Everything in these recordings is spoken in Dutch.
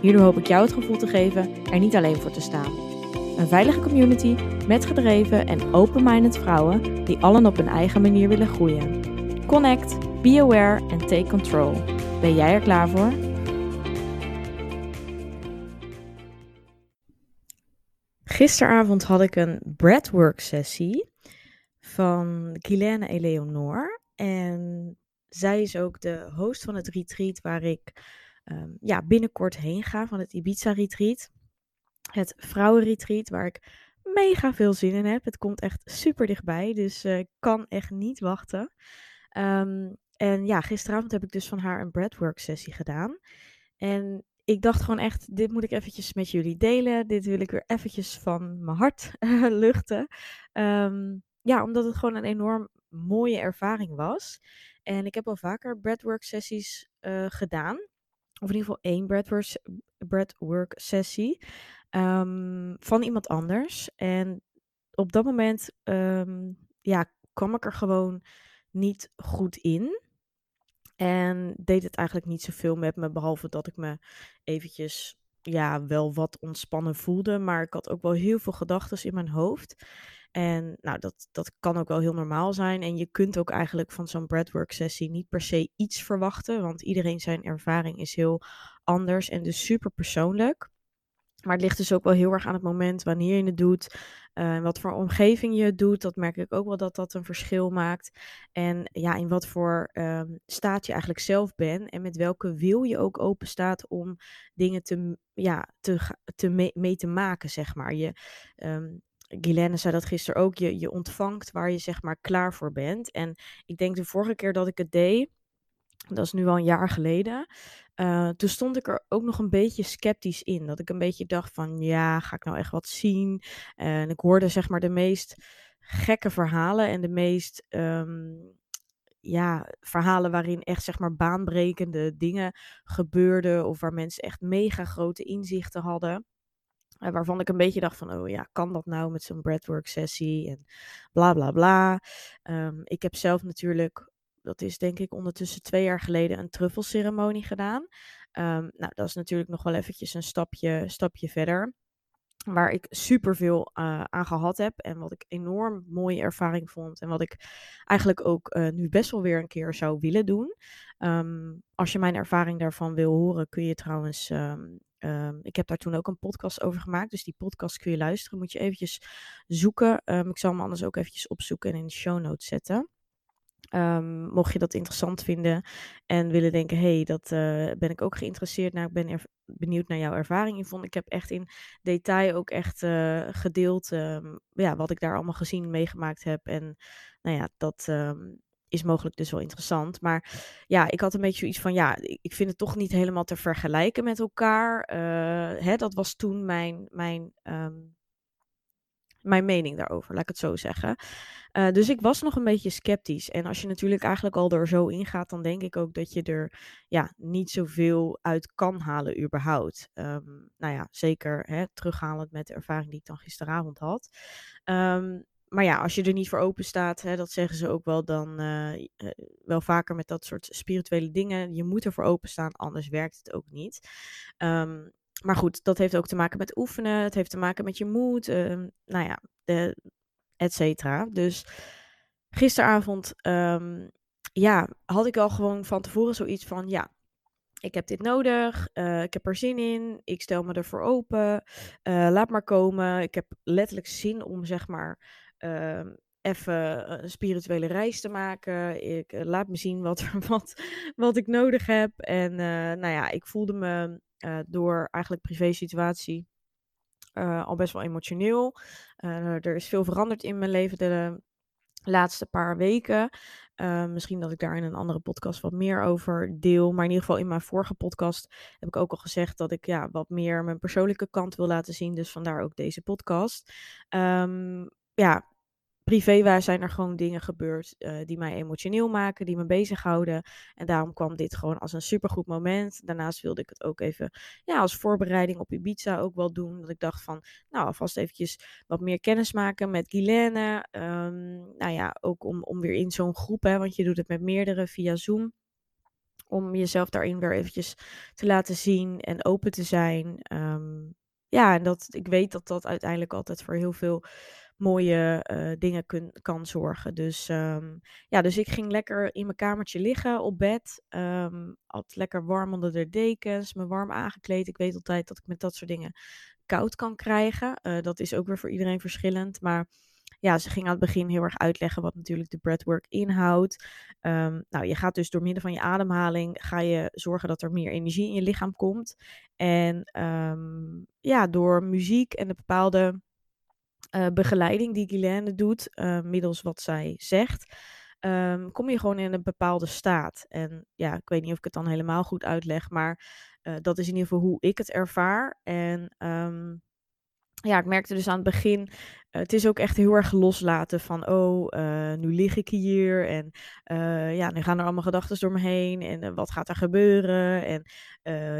Hierdoor hoop ik jou het gevoel te geven er niet alleen voor te staan. Een veilige community met gedreven en open-minded vrouwen die allen op hun eigen manier willen groeien. Connect, be aware en take control. Ben jij er klaar voor? Gisteravond had ik een breathwork sessie van Guylaine Eleonore. En zij is ook de host van het retreat waar ik um, ja, binnenkort heen ga, van het Ibiza retreat. Het vrouwenretreat waar ik mega veel zin in heb. Het komt echt super dichtbij, dus ik kan echt niet wachten. Um, en ja, gisteravond heb ik dus van haar een breathwork sessie gedaan. En ik dacht gewoon echt, dit moet ik eventjes met jullie delen. Dit wil ik weer eventjes van mijn hart luchten. Um, ja, omdat het gewoon een enorm mooie ervaring was. En ik heb al vaker breathwork sessies uh, gedaan. Of in ieder geval één breathwork sessie. Um, van iemand anders. En op dat moment um, ja, kwam ik er gewoon niet goed in. En deed het eigenlijk niet zoveel met me, behalve dat ik me eventjes ja, wel wat ontspannen voelde. Maar ik had ook wel heel veel gedachten in mijn hoofd. En nou, dat, dat kan ook wel heel normaal zijn. En je kunt ook eigenlijk van zo'n breathwork sessie niet per se iets verwachten. Want iedereen zijn ervaring is heel anders en dus super persoonlijk. Maar het ligt dus ook wel heel erg aan het moment wanneer je het doet. Uh, wat voor omgeving je doet. Dat merk ik ook wel dat dat een verschil maakt. En ja, in wat voor um, staat je eigenlijk zelf bent. En met welke wil je ook open staat om dingen te, ja, te, te mee, mee te maken, zeg maar. Je, um, Guylaine zei dat gisteren ook. Je, je ontvangt waar je zeg maar klaar voor bent. En ik denk de vorige keer dat ik het deed. Dat is nu al een jaar geleden. Uh, toen stond ik er ook nog een beetje sceptisch in. Dat ik een beetje dacht van, ja, ga ik nou echt wat zien? En ik hoorde zeg maar de meest gekke verhalen en de meest, um, ja, verhalen waarin echt zeg maar baanbrekende dingen gebeurden. Of waar mensen echt mega grote inzichten hadden. Waarvan ik een beetje dacht van, oh ja, kan dat nou met zo'n breathwork sessie en bla bla bla. Um, ik heb zelf natuurlijk dat is denk ik ondertussen twee jaar geleden een truffelceremonie gedaan. Um, nou, dat is natuurlijk nog wel eventjes een stapje, stapje verder. Waar ik super veel uh, aan gehad heb. En wat ik enorm mooie ervaring vond. En wat ik eigenlijk ook uh, nu best wel weer een keer zou willen doen. Um, als je mijn ervaring daarvan wil horen, kun je trouwens. Um, ik heb daar toen ook een podcast over gemaakt. Dus die podcast kun je luisteren. Moet je eventjes zoeken. Um, ik zal hem anders ook eventjes opzoeken en in de show notes zetten. Um, mocht je dat interessant vinden en willen denken, hé, hey, dat uh, ben ik ook geïnteresseerd naar, ik ben benieuwd naar jouw ervaring Yvonne. Ik heb echt in detail ook echt uh, gedeeld ja, wat ik daar allemaal gezien, meegemaakt heb. En nou ja, dat is mogelijk dus wel interessant. Maar ja, ik had een beetje zoiets van, ja, ik vind het toch niet helemaal te vergelijken met elkaar. Uh, hè, dat was toen mijn, mijn mijn mening daarover, laat ik het zo zeggen. Uh, dus ik was nog een beetje sceptisch. En als je natuurlijk eigenlijk al er zo ingaat, dan denk ik ook dat je er ja, niet zoveel uit kan halen überhaupt. Um, nou ja, zeker hè, terughalend met de ervaring die ik dan gisteravond had. Um, maar ja, als je er niet voor open staat, hè, dat zeggen ze ook wel dan uh, wel vaker met dat soort spirituele dingen. Je moet er voor openstaan, anders werkt het ook niet. Um, maar goed, dat heeft ook te maken met oefenen. Het heeft te maken met je moed. Uh, nou ja, de, et cetera. Dus gisteravond, um, ja, had ik al gewoon van tevoren zoiets van, ja, ik heb dit nodig, uh, ik heb er zin in, ik stel me ervoor open, laat maar komen. Ik heb letterlijk zin om, zeg maar, uh, even een spirituele reis te maken. Ik uh, laat me zien wat, wat, wat ik nodig heb. En nou ja, ik voelde me door eigenlijk privé situatie al best wel emotioneel. Er is veel veranderd in mijn leven de laatste paar weken. Misschien dat ik daar in een andere podcast wat meer over deel. Maar in ieder geval in mijn vorige podcast heb ik ook al gezegd dat ik ja, wat meer mijn persoonlijke kant wil laten zien. Dus vandaar ook deze podcast. Um, ja, privéwijs zijn er gewoon dingen gebeurd uh, die mij emotioneel maken, die me bezighouden. En daarom kwam dit gewoon als een supergoed moment. Daarnaast wilde ik het ook even ja, als voorbereiding op Ibiza ook wel doen. Dat ik dacht van, nou, alvast eventjes wat meer kennis maken met Guilaine. Um, nou ja, ook om, om weer in zo'n groep, hè, want je doet het met meerdere via Zoom. Om jezelf daarin weer eventjes te laten zien en open te zijn. Um, ja, en dat, ik weet dat dat uiteindelijk altijd voor heel veel mooie uh, dingen kun, kan zorgen. Dus um, ja, dus ik ging lekker in mijn kamertje liggen op bed. Um, had lekker warm onder de dekens, me warm aangekleed. Ik weet altijd dat ik met dat soort dingen koud kan krijgen. Uh, dat is ook weer voor iedereen verschillend. Maar ja, ze ging aan het begin heel erg uitleggen wat natuurlijk de breathwork inhoudt. Um, nou, je gaat dus door middel van je ademhaling, ga je zorgen dat er meer energie in je lichaam komt. En ja, door muziek en de bepaalde uh, begeleiding die Guylaine doet, uh, middels wat zij zegt, um, kom je gewoon in een bepaalde staat. En ja, ik weet niet of ik het dan helemaal goed uitleg, maar uh, dat is in ieder geval hoe ik het ervaar. En um, ja, ik merkte dus aan het begin, het is ook echt heel erg loslaten van, oh, nu lig ik hier en ja, nu gaan er allemaal gedachten door me heen en wat gaat er gebeuren en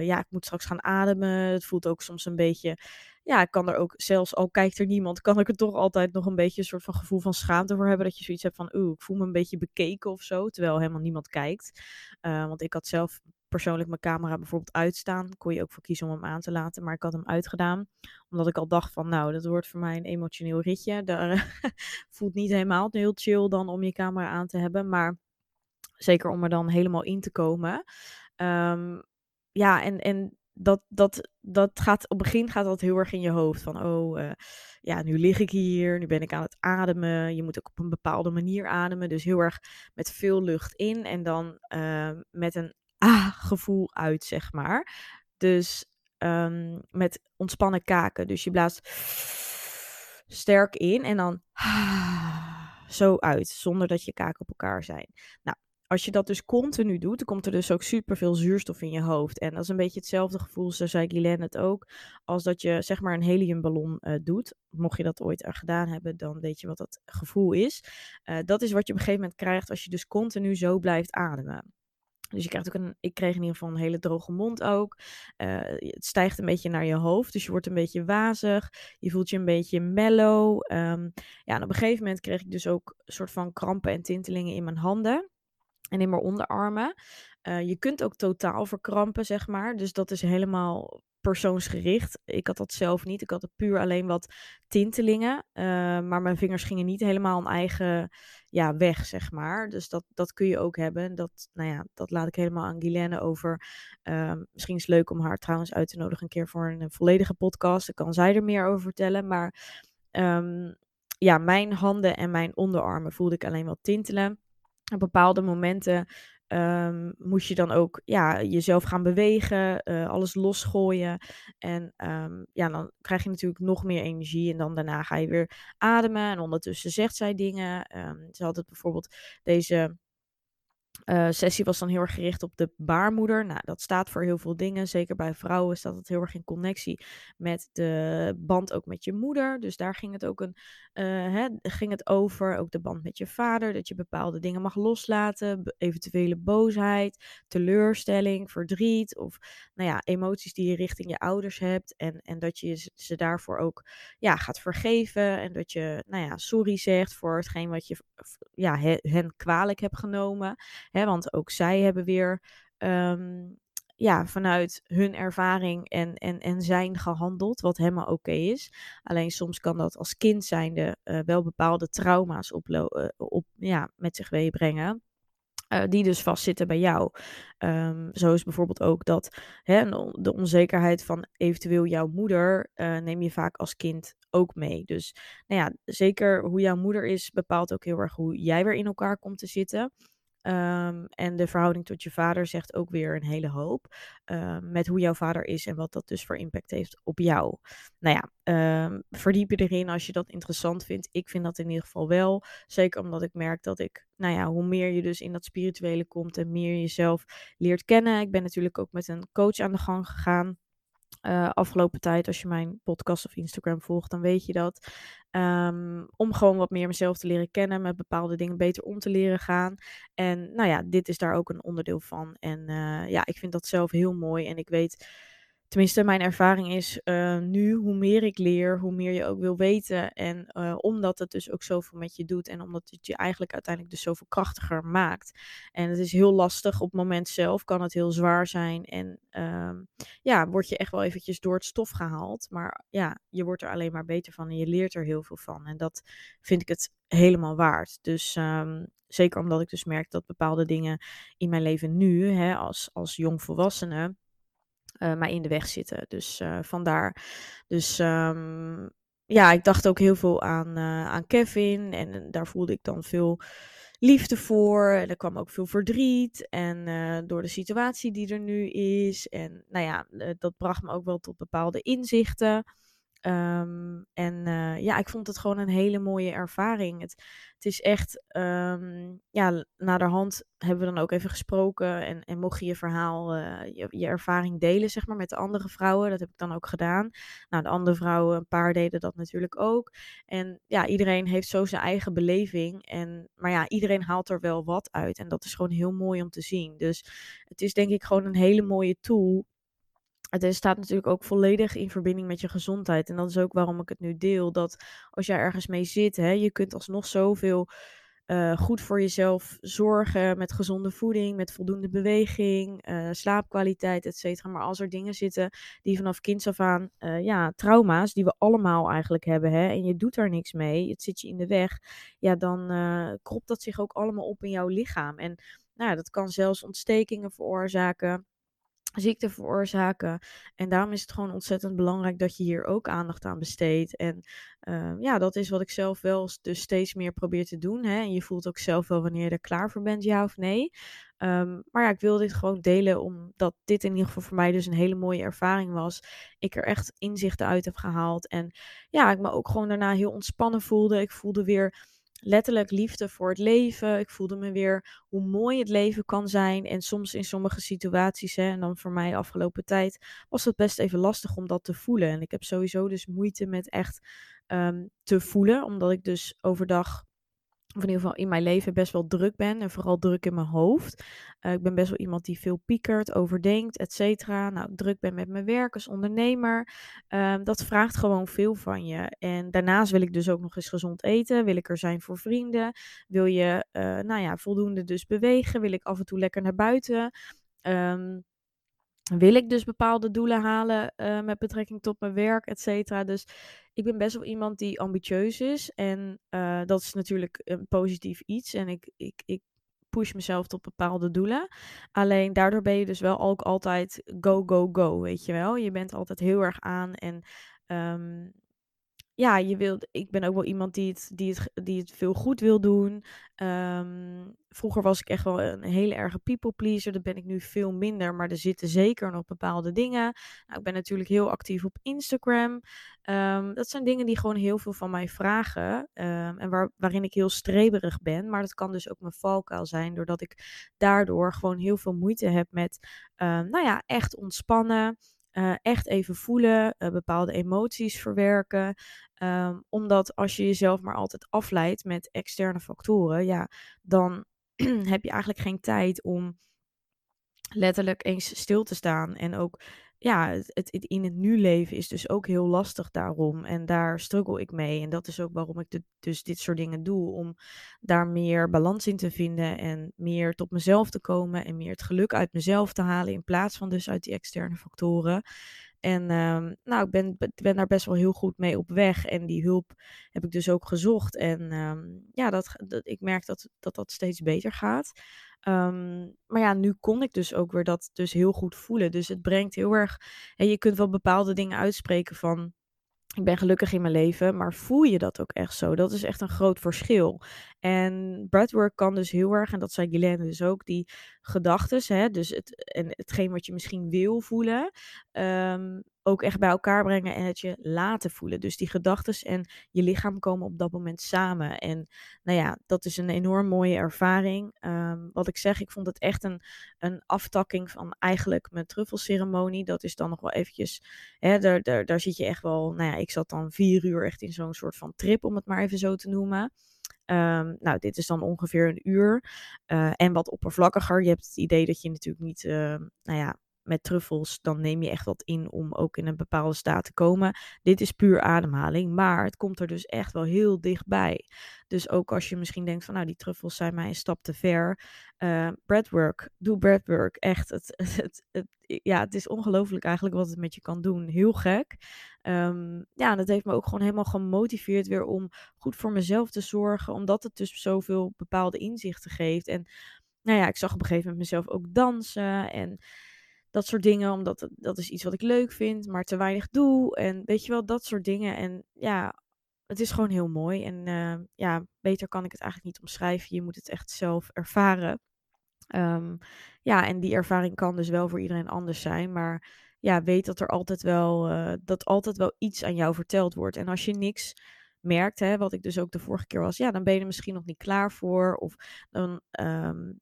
ja, ik moet straks gaan ademen. Het voelt ook soms een beetje, ja, ik kan er ook, zelfs al kijkt er niemand, kan ik er toch altijd nog een beetje een soort van gevoel van schaamte voor hebben, dat je zoiets hebt van, oeh, ik voel me een beetje bekeken of zo, terwijl helemaal niemand kijkt. want ik had zelf persoonlijk mijn camera bijvoorbeeld uitstaan. Kon je ook voor kiezen om hem aan te laten. Maar ik had hem uitgedaan. Omdat ik al dacht van nou, dat wordt voor mij een emotioneel ritje. Daar voelt niet helemaal heel chill dan om je camera aan te hebben. Maar zeker om er dan helemaal in te komen. Um, ja, en, en dat, dat, dat gaat op het begin gaat dat heel erg in je hoofd. Van oh, uh, ja, nu lig ik hier, nu ben ik aan het ademen. Je moet ook op een bepaalde manier ademen. Dus heel erg met veel lucht in en dan uh, met een ah-gevoel uit, zeg maar. Dus um, met ontspannen kaken. Dus je blaast sterk in en dan zo uit, zonder dat je kaken op elkaar zijn. Nou, als je dat dus continu doet, dan komt er dus ook superveel zuurstof in je hoofd. En dat is een beetje hetzelfde gevoel, zo zei Guylaine het ook, als dat je zeg maar een heliumballon uh, doet. Mocht je dat ooit er gedaan hebben, dan weet je wat dat gevoel is. Uh, dat is wat je op een gegeven moment krijgt als je dus continu zo blijft ademen. Dus je krijgt ook een, ik kreeg in ieder geval een hele droge mond ook. Uh, het stijgt een beetje naar je hoofd, dus je wordt een beetje wazig. Je voelt je een beetje mellow. Um, ja, en op een gegeven moment kreeg ik dus ook een soort van krampen en tintelingen in mijn handen en in mijn onderarmen. Uh, je kunt ook totaal verkrampen, zeg maar. Dus dat is helemaal persoonsgericht. Ik had dat zelf niet. Ik had puur alleen wat tintelingen. Uh, maar mijn vingers gingen niet helemaal een eigen ja, weg, zeg maar. Dus dat, dat kun je ook hebben. Dat, nou ja, dat laat ik helemaal aan Guilaine over. Uh, misschien is het leuk om haar trouwens uit te nodigen een keer voor een, volledige podcast. Dan kan zij er meer over vertellen. Maar um, ja, mijn handen en mijn onderarmen voelde ik alleen wat tintelen. Op bepaalde momenten um, moest je dan ook ja, jezelf gaan bewegen, uh, alles losgooien. En um, ja, dan krijg je natuurlijk nog meer energie. En dan daarna ga je weer ademen. En ondertussen zegt zij dingen. Um, ze had het bijvoorbeeld deze uh, sessie was dan heel erg gericht op de baarmoeder. Nou, dat staat voor heel veel dingen. Zeker bij vrouwen staat het heel erg in connectie met de band ook met je moeder. Dus daar ging het ook een, uh, hè, ging het over. Ook de band met je vader. Dat je bepaalde dingen mag loslaten. Eventuele boosheid, teleurstelling, verdriet. Of nou ja, emoties die je richting je ouders hebt. En, en dat je ze daarvoor ook ja, gaat vergeven. En dat je nou ja, sorry zegt voor hetgeen wat je ja, hen kwalijk hebt genomen. Hè, want ook zij hebben weer um, ja, vanuit hun ervaring en, en, en zijn gehandeld, wat helemaal oké is. Alleen soms kan dat als kind zijnde uh, wel bepaalde trauma's op, uh, op, ja, met zich meebrengen. Uh, die dus vastzitten bij jou. Um, zo is bijvoorbeeld ook dat hè, de onzekerheid van eventueel jouw moeder neem je vaak als kind ook mee. Dus nou ja, zeker hoe jouw moeder is bepaalt ook heel erg hoe jij weer in elkaar komt te zitten. Ehm, en de verhouding tot je vader zegt ook weer een hele hoop. Ehm, met hoe jouw vader is en wat dat dus voor impact heeft op jou. Nou ja, um, verdiep je erin als je dat interessant vindt. Ik vind dat in ieder geval wel. Zeker omdat ik merk dat ik, nou ja, hoe meer je dus in dat spirituele komt en meer jezelf leert kennen. Ik ben natuurlijk ook met een coach aan de gang gegaan. Uh, afgelopen tijd, als je mijn podcast of Instagram volgt, dan weet je dat. Um, om gewoon wat meer mezelf te leren kennen, met bepaalde dingen beter om te leren gaan. En nou ja, dit is daar ook een onderdeel van. En uh, ja, ik vind dat zelf heel mooi. En ik weet tenminste, mijn ervaring is uh, nu, hoe meer ik leer, hoe meer je ook wil weten. En uh, omdat het dus ook zoveel met je doet en omdat het je eigenlijk uiteindelijk dus zoveel krachtiger maakt. En het is heel lastig op het moment zelf, kan het heel zwaar zijn. En uh, ja, word je echt wel eventjes door het stof gehaald. Maar ja, je wordt er alleen maar beter van en je leert er heel veel van. En dat vind ik het helemaal waard. Dus um, zeker omdat ik dus merk dat bepaalde dingen in mijn leven nu, hè, als, als jongvolwassene uh, mij in de weg zitten. Dus uh, vandaar. Dus um, ja, ik dacht ook heel veel aan, uh, aan Kevin. En daar voelde ik dan veel liefde voor. En er kwam ook veel verdriet. En door de situatie die er nu is. En nou ja, dat bracht me ook wel tot bepaalde inzichten. Um, en uh, ja, ik vond het gewoon een hele mooie ervaring. Het, het is echt, um, ja, naderhand hebben we dan ook even gesproken. En, en mocht je je verhaal, uh, je, je, ervaring delen, zeg maar, met de andere vrouwen. Dat heb ik dan ook gedaan. Nou, de andere vrouwen, een paar deden dat natuurlijk ook. En ja, iedereen heeft zo zijn eigen beleving. En, maar ja, iedereen haalt er wel wat uit. En dat is gewoon heel mooi om te zien. Dus het is denk ik gewoon een hele mooie tool het staat natuurlijk ook volledig in verbinding met je gezondheid. En dat is ook waarom ik het nu deel. Dat als jij ergens mee zit, hè, je kunt alsnog zoveel uh, goed voor jezelf zorgen. Met gezonde voeding, met voldoende beweging, uh, slaapkwaliteit, et cetera. Maar als er dingen zitten die vanaf kinds af aan, uh, ja, trauma's die we allemaal eigenlijk hebben. Hè, en je doet daar niks mee, het zit je in de weg. Ja, dan kropt dat zich ook allemaal op in jouw lichaam. En nou, dat kan zelfs ontstekingen veroorzaken ziekte veroorzaken. En daarom is het gewoon ontzettend belangrijk dat je hier ook aandacht aan besteedt. En uh, ja, dat is wat ik zelf wel dus steeds meer probeer te doen. Hè? En je voelt ook zelf wel wanneer je er klaar voor bent, ja of nee. Um, maar ja, ik wil dit gewoon delen omdat dit in ieder geval voor mij dus een hele mooie ervaring was. Ik er echt inzichten uit heb gehaald. En ja, ik me ook gewoon daarna heel ontspannen voelde. Ik voelde weer letterlijk liefde voor het leven. Ik voelde me weer hoe mooi het leven kan zijn. En soms in sommige situaties, hè, en dan voor mij afgelopen tijd, was het best even lastig om dat te voelen. En ik heb sowieso dus moeite met echt um, te voelen, omdat ik dus overdag of in ieder geval in mijn leven best wel druk ben. En vooral druk in mijn hoofd. Uh, ik ben best wel iemand die veel piekert, overdenkt, et cetera. Nou, druk ben met mijn werk als ondernemer. Uh, dat vraagt gewoon veel van je. En daarnaast wil ik dus ook nog eens gezond eten. Wil ik er zijn voor vrienden. Wil je, uh, nou ja, voldoende dus bewegen. Wil ik af en toe lekker naar buiten. Um, wil ik dus bepaalde doelen halen uh, met betrekking tot mijn werk, et cetera. Dus ik ben best wel iemand die ambitieus is. En uh, dat is natuurlijk een positief iets. En ik, ik, ik push mezelf tot bepaalde doelen. Alleen daardoor ben je dus wel ook altijd go, go, go, weet je wel. Je bent altijd heel erg aan en um, ja, je wilt, ik ben ook wel iemand die het, die het, die het veel goed wil doen. Um, vroeger was ik echt wel een hele erge people pleaser. Dat ben ik nu veel minder. Maar er zitten zeker nog bepaalde dingen. Nou, ik ben natuurlijk heel actief op Instagram. Um, dat zijn dingen die gewoon heel veel van mij vragen. Um, en waar, waarin ik heel streberig ben. Maar dat kan dus ook mijn valkuil zijn. Doordat ik daardoor gewoon heel veel moeite heb met, nou ja, echt ontspannen. Uh, echt even voelen, uh, bepaalde emoties verwerken. Um, omdat als je jezelf maar altijd afleidt met externe factoren, ja, dan heb je eigenlijk geen tijd om letterlijk eens stil te staan. En ook, ja, het, in het nu leven is dus ook heel lastig daarom. En daar struggle ik mee. En dat is ook waarom ik dus dit soort dingen doe. Om daar meer balans in te vinden. En meer tot mezelf te komen. En meer het geluk uit mezelf te halen. In plaats van dus uit die externe factoren. En um, nou, ik ben, ben daar best wel heel goed mee op weg. En die hulp heb ik dus ook gezocht. En um, ja, dat, dat, ik merk dat, dat dat steeds beter gaat. Um, maar ja, nu kon ik dus ook weer dat dus heel goed voelen. Dus het brengt heel erg. Je kunt wel bepaalde dingen uitspreken van ik ben gelukkig in mijn leven, maar voel je dat ook echt zo? Dat is echt een groot verschil. En breathwork kan dus heel erg, en dat zei Guylaine dus ook, die gedachten, dus het, en hetgeen wat je misschien wil voelen, um, ook echt bij elkaar brengen en het je laten voelen. Dus die gedachten en je lichaam komen op dat moment samen. En nou ja, dat is een enorm mooie ervaring. Ehm, wat ik zeg, ik vond het echt een, een aftakking van eigenlijk mijn truffelceremonie. Dat is dan nog wel eventjes, hè, daar, daar, daar zit je echt wel, nou ja, ik zat dan vier uur echt in zo'n soort van trip, om het maar even zo te noemen. Um, nou, dit is dan ongeveer een uur. Uh, en wat oppervlakkiger. Je hebt het idee dat je natuurlijk niet, uh, nou ja, met truffels, dan neem je echt wat in om ook in een bepaalde staat te komen. Dit is puur ademhaling, maar het komt er dus echt wel heel dichtbij. Dus ook als je misschien denkt van nou die truffels zijn mij een stap te ver. Uh, breadwork, doe breadwork. Echt, het, het, ja, het is ongelooflijk eigenlijk wat het met je kan doen. Heel gek. Um, ja, dat heeft me ook gewoon helemaal gemotiveerd weer om goed voor mezelf te zorgen. Omdat het dus zoveel bepaalde inzichten geeft. En nou ja, ik zag op een gegeven moment mezelf ook dansen en dat soort dingen, omdat dat is iets wat ik leuk vind, maar te weinig doe. En weet je wel, dat soort dingen. En ja, het is gewoon heel mooi. En uh, ja, beter kan ik het eigenlijk niet omschrijven. Je moet het echt zelf ervaren. Um, ja, en die ervaring kan dus wel voor iedereen anders zijn. Maar ja, weet dat er altijd wel, uh, dat altijd wel iets aan jou verteld wordt. En als je niks merkt, hè, wat ik dus ook de vorige keer was, ja, dan ben je er misschien nog niet klaar voor. Of dan, um,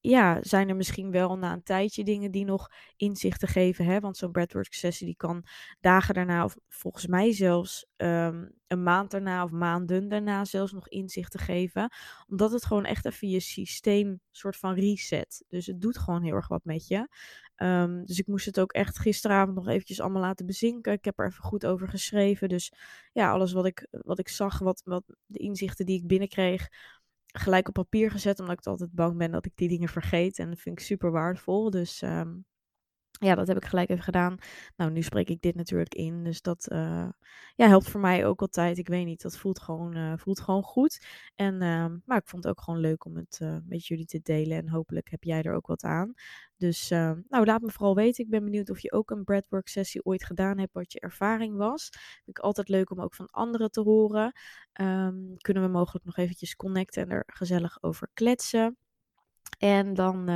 ja, zijn er misschien wel na een tijdje dingen die nog inzichten geven. Hè? Want zo'n breathwork sessie die kan dagen daarna, of volgens mij zelfs um, een maand daarna of maanden daarna zelfs nog inzichten geven. Omdat het gewoon echt even je systeem soort van reset. Dus het doet gewoon heel erg wat met je. Um, dus ik moest het ook echt gisteravond nog eventjes allemaal laten bezinken. Ik heb er even goed over geschreven. Dus ja, alles wat ik, wat ik zag, wat, wat de inzichten die ik binnenkreeg gelijk op papier gezet, omdat ik altijd bang ben dat ik die dingen vergeet. En dat vind ik super waardevol. Dus um, ja, dat heb ik gelijk even gedaan. Nou, nu spreek ik dit natuurlijk in. Dus dat uh, ja, helpt voor mij ook altijd. Ik weet niet, dat voelt gewoon, uh, voelt gewoon goed. En, uh, maar ik vond het ook gewoon leuk om het eh, met jullie te delen. En hopelijk heb jij er ook wat aan. Dus ehm, nou, laat me vooral weten. Ik ben benieuwd of je ook een breadwork sessie ooit gedaan hebt. Wat je ervaring was. Vind ik altijd leuk om ook van anderen te horen. Um, kunnen we mogelijk nog eventjes connecten en er gezellig over kletsen. En dan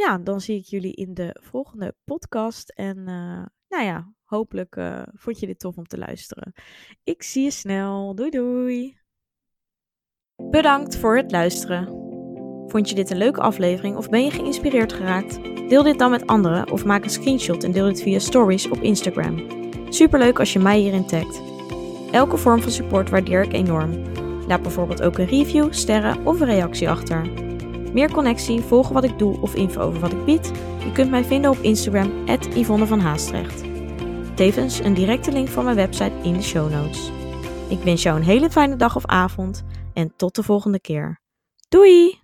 ja, dan zie ik jullie in de volgende podcast. En uh, nou ja, hopelijk uh, vond je dit tof om te luisteren. Ik zie je snel. Doei doei. Bedankt voor het luisteren. Vond je dit een leuke aflevering of ben je geïnspireerd geraakt? Deel dit dan met anderen of maak een screenshot en deel dit via stories op Instagram. Superleuk als je mij hierin tagt. Elke vorm van support waardeer ik enorm. Laat bijvoorbeeld ook een review, sterren of een reactie achter. Meer connectie, volgen wat ik doe of info over wat ik bied? Je kunt mij vinden op Instagram, Yvonne van Haastrecht. Tevens een directe link van mijn website in de show notes. Ik wens jou een hele fijne dag of avond en tot de volgende keer. Doei!